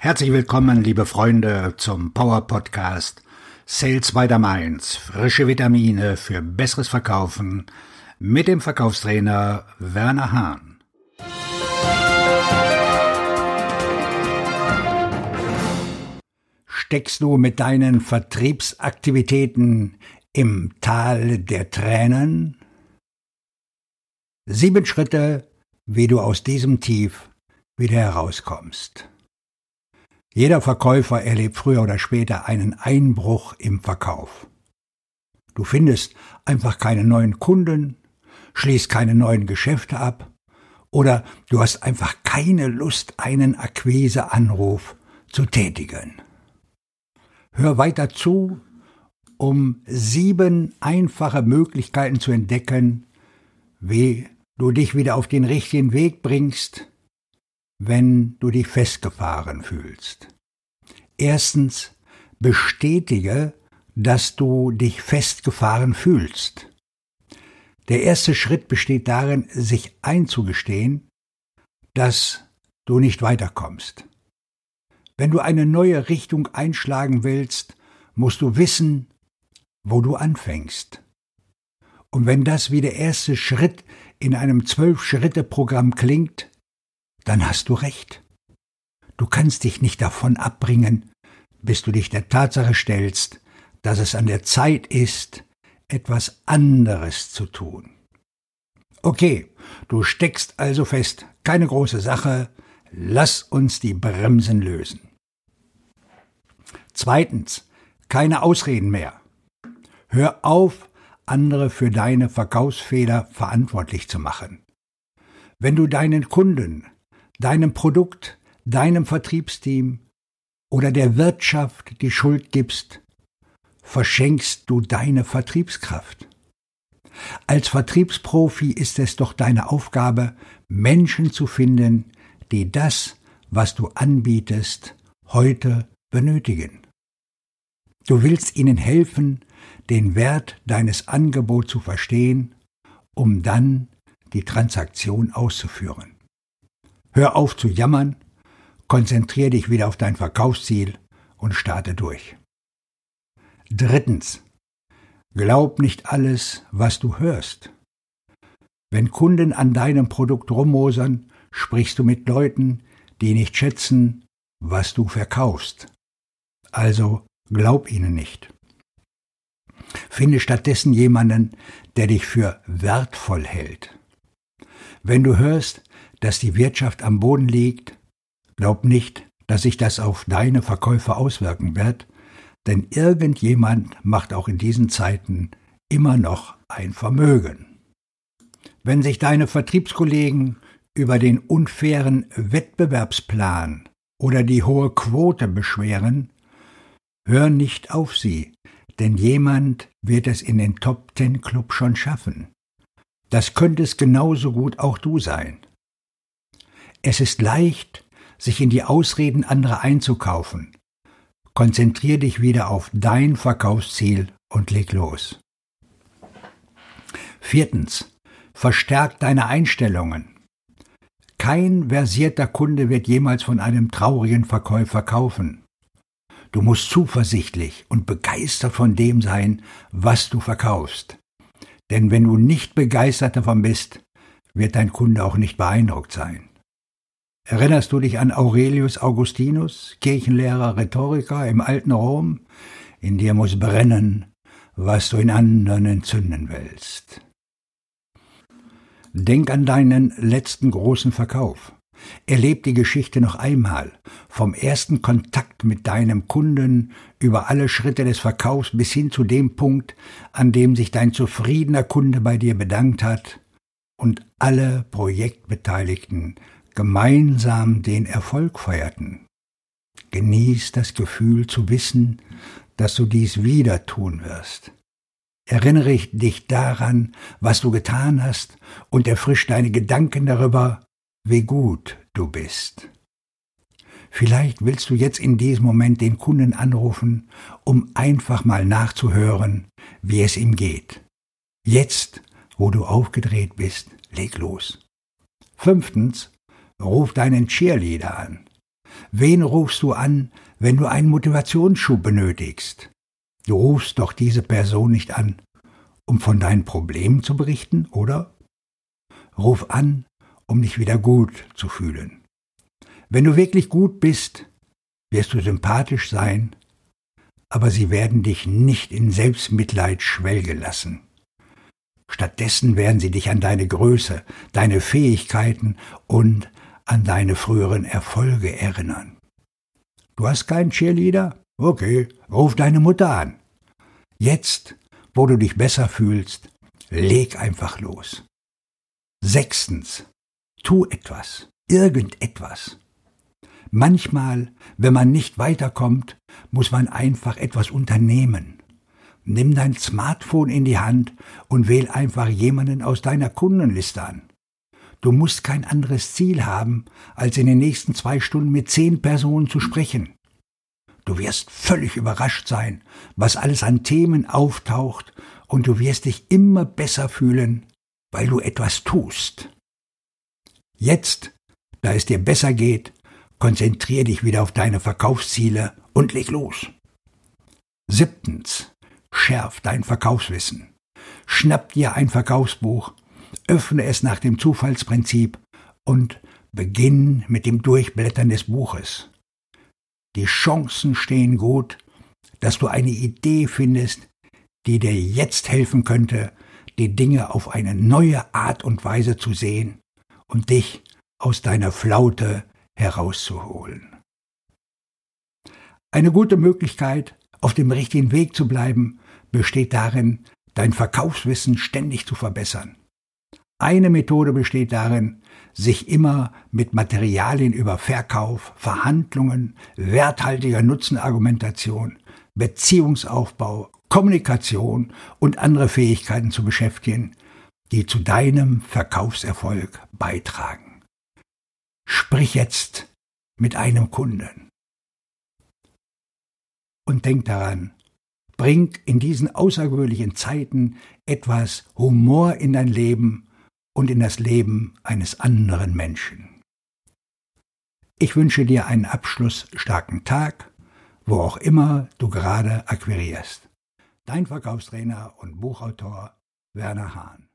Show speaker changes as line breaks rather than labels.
Herzlich willkommen, liebe Freunde, zum Power Podcast Sales by the Mainz. Frische Vitamine für besseres Verkaufen mit dem Verkaufstrainer Werner Hahn. Steckst du mit deinen Vertriebsaktivitäten im Tal der Tränen? Sieben Schritte, wie du aus diesem Tief wieder herauskommst. Jeder Verkäufer erlebt früher oder später einen Einbruch im Verkauf. Du findest einfach keine neuen Kunden, schließt keine neuen Geschäfte ab oder du hast einfach keine Lust, einen Akquiseanruf zu tätigen. Hör weiter zu, um sieben einfache Möglichkeiten zu entdecken, wie du dich wieder auf den richtigen Weg bringst, wenn du dich festgefahren fühlst. Erstens, bestätige, dass du dich festgefahren fühlst. Der erste Schritt besteht darin, sich einzugestehen, dass du nicht weiterkommst. Wenn du eine neue Richtung einschlagen willst, musst du wissen, wo du anfängst. Und wenn das wie der erste Schritt in einem Zwölf-Schritte-Programm klingt, dann hast du recht. Du kannst dich nicht davon abbringen, bis du dich der Tatsache stellst, dass es an der Zeit ist, etwas anderes zu tun. Okay, du steckst also fest, keine große Sache, lass uns die Bremsen lösen. Zweitens, keine Ausreden mehr. Hör auf, andere für deine Verkaufsfehler verantwortlich zu machen. Wenn du deinen Kunden deinem Produkt, deinem Vertriebsteam oder der Wirtschaft die Schuld gibst, verschenkst du deine Vertriebskraft. Als Vertriebsprofi ist es doch deine Aufgabe, Menschen zu finden, die das, was du anbietest, heute benötigen. Du willst ihnen helfen, den Wert deines Angebots zu verstehen, um dann die Transaktion auszuführen. Hör auf zu jammern, konzentrier dich wieder auf dein Verkaufsziel und starte durch. Drittens. Glaub nicht alles, was du hörst. Wenn Kunden an deinem Produkt rummosern, sprichst du mit Leuten, die nicht schätzen, was du verkaufst. Also glaub ihnen nicht. Finde stattdessen jemanden, der dich für wertvoll hält. Wenn du hörst, dass die Wirtschaft am Boden liegt, glaub nicht, dass sich das auf deine Verkäufe auswirken wird, denn irgendjemand macht auch in diesen Zeiten immer noch ein Vermögen. Wenn sich deine Vertriebskollegen über den unfairen Wettbewerbsplan oder die hohe Quote beschweren, hör nicht auf sie, denn jemand wird es in den Top Ten Club schon schaffen. Das könnte es genauso gut auch du sein. Es ist leicht, sich in die Ausreden anderer einzukaufen. Konzentrier dich wieder auf dein Verkaufsziel und leg los. Viertens. Verstärk deine Einstellungen. Kein versierter Kunde wird jemals von einem traurigen Verkäufer kaufen. Du musst zuversichtlich und begeistert von dem sein, was du verkaufst. Denn wenn du nicht begeistert davon bist, wird dein Kunde auch nicht beeindruckt sein. Erinnerst du dich an Aurelius Augustinus, Kirchenlehrer, Rhetoriker im alten Rom? In dir muss brennen, was du in anderen entzünden willst. Denk an deinen letzten großen Verkauf. Erleb die Geschichte noch einmal, vom ersten Kontakt mit deinem Kunden über alle Schritte des Verkaufs bis hin zu dem Punkt, an dem sich dein zufriedener Kunde bei dir bedankt hat und alle Projektbeteiligten gemeinsam den Erfolg feierten. Genieß das Gefühl zu wissen, dass du dies wieder tun wirst. Erinnere dich daran, was du getan hast, und erfrisch deine Gedanken darüber, wie gut du bist. Vielleicht willst du jetzt in diesem Moment den Kunden anrufen, um einfach mal nachzuhören, wie es ihm geht. Jetzt, wo du aufgedreht bist, leg los. Fünftens, Ruf deinen Cheerleader an. Wen rufst du an, wenn du einen Motivationsschub benötigst? Du rufst doch diese Person nicht an, um von deinen Problemen zu berichten, oder? Ruf an, um dich wieder gut zu fühlen. Wenn du wirklich gut bist, wirst du sympathisch sein, aber sie werden dich nicht in Selbstmitleid schwelgen lassen. Stattdessen werden sie dich an deine Größe, deine Fähigkeiten und an deine früheren Erfolge erinnern. Du hast keinen Cheerleader? Okay, ruf deine Mutter an. Jetzt, wo du dich besser fühlst, leg einfach los. Sechstens, tu etwas, irgendetwas. Manchmal, wenn man nicht weiterkommt, muss man einfach etwas unternehmen. Nimm dein Smartphone in die Hand und wähl einfach jemanden aus deiner Kundenliste an. Du musst kein anderes Ziel haben, als in den nächsten zwei Stunden mit zehn Personen zu sprechen. Du wirst völlig überrascht sein, was alles an Themen auftaucht, und du wirst dich immer besser fühlen, weil du etwas tust. Jetzt, da es dir besser geht, konzentrier dich wieder auf deine Verkaufsziele und leg los. Siebtens, schärf dein Verkaufswissen. Schnapp dir ein Verkaufsbuch, öffne es nach dem Zufallsprinzip und beginn mit dem Durchblättern des Buches. Die Chancen stehen gut, dass du eine Idee findest, die dir jetzt helfen könnte, die Dinge auf eine neue Art und Weise zu sehen und dich aus deiner Flaute herauszuholen. Eine gute Möglichkeit, auf dem richtigen Weg zu bleiben, besteht darin, dein Verkaufswissen ständig zu verbessern. Eine Methode besteht darin, sich immer mit Materialien über Verkauf, Verhandlungen, werthaltiger Nutzenargumentation, Beziehungsaufbau, Kommunikation und andere Fähigkeiten zu beschäftigen, die zu deinem Verkaufserfolg beitragen. Sprich jetzt mit einem Kunden. Und denk daran, bring in diesen außergewöhnlichen Zeiten etwas Humor in dein Leben und in das Leben eines anderen Menschen. Ich wünsche dir einen abschlussstarken Tag, wo auch immer du gerade akquirierst. Dein Verkaufstrainer und Buchautor Werner Hahn.